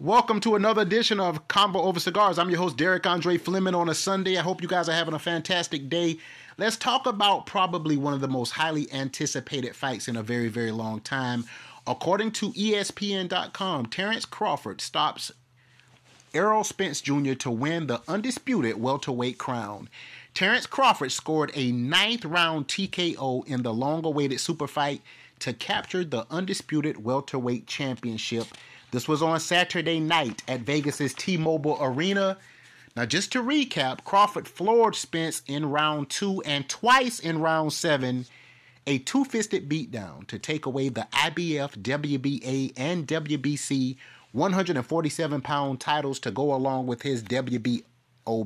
Welcome to another edition of Convo Over Cigars. I'm your host, Derek Andre Fleming, on a Sunday. I hope you guys are having a fantastic day. Let's talk about probably one of the most highly anticipated fights in a very, very long time. According to ESPN.com, Terence Crawford stops Errol Spence Jr. to win the undisputed welterweight crown. Terence Crawford scored a ninth round TKO in the long awaited super fight to capture the undisputed welterweight championship this was on Saturday night at Vegas's T-Mobile Arena. Now, just to recap, Crawford floored Spence in round two and twice in round seven, a two fisted beatdown to take away the IBF, WBA, and WBC 147 pound titles to go along with his WBO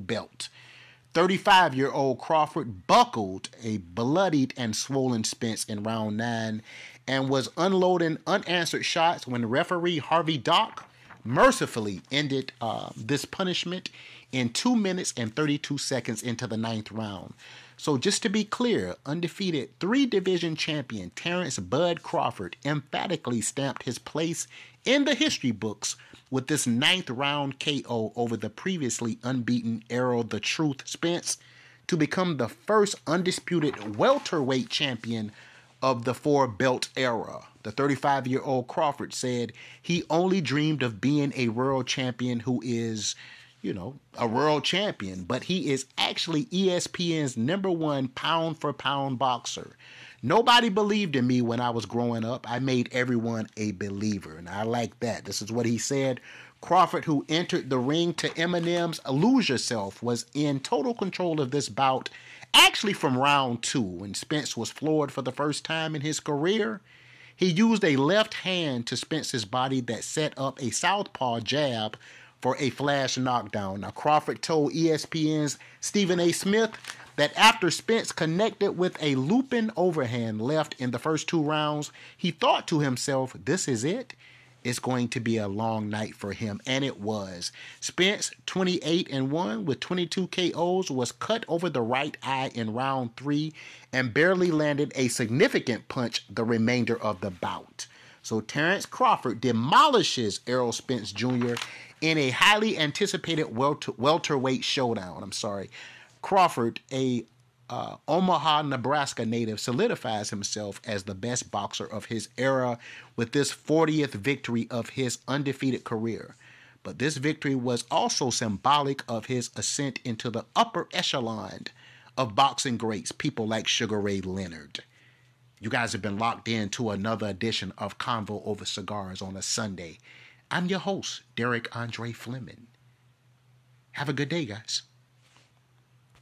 belt. 35 year old Crawford buckled a bloodied and swollen Spence in round nine and was unloading unanswered shots when referee Harvey Dock mercifully ended uh, this punishment in 2 minutes and 32 seconds into the ninth round. So, just to be clear, undefeated three division champion Terence Bud Crawford emphatically stamped his place in the history books with this ninth round KO over the previously unbeaten Errol the Truth Spence to become the first undisputed welterweight champion of the four belt era. The 35 year old Crawford said he only dreamed of being a world champion who is, you know, a world champion, but he is actually ESPN's number one pound for pound boxer. Nobody believed in me when I was growing up. I made everyone a believer, and I like that. This is what he said. Crawford, who entered the ring to Eminem's Lose Yourself, was in total control of this bout Actually, from round two, when Spence was floored for the first time in his career, he used a left hand to Spence's body that set up a southpaw jab for a flash knockdown. Now, Crawford told ESPN's Stephen A. Smith that after Spence connected with a looping overhand left in the first two rounds, he thought to himself, This is it it's going to be a long night for him, and it was. Spence, 28 and 1 with 22 KOs, was cut over the right eye in round three and barely landed a significant punch the remainder of the bout. So Terence Crawford demolishes Errol Spence Jr. in a highly anticipated welter- welterweight showdown. I'm sorry. Crawford, a uh, Omaha, Nebraska native solidifies himself as the best boxer of his era with this 40th victory of his undefeated career. But this victory was also symbolic of his ascent into the upper echelon of boxing greats, people like Sugar Ray Leonard. You guys have been locked in to another edition of Convo Over Cigars on a Sunday. I'm your host, Derek Andre Fleming. Have a good day, guys.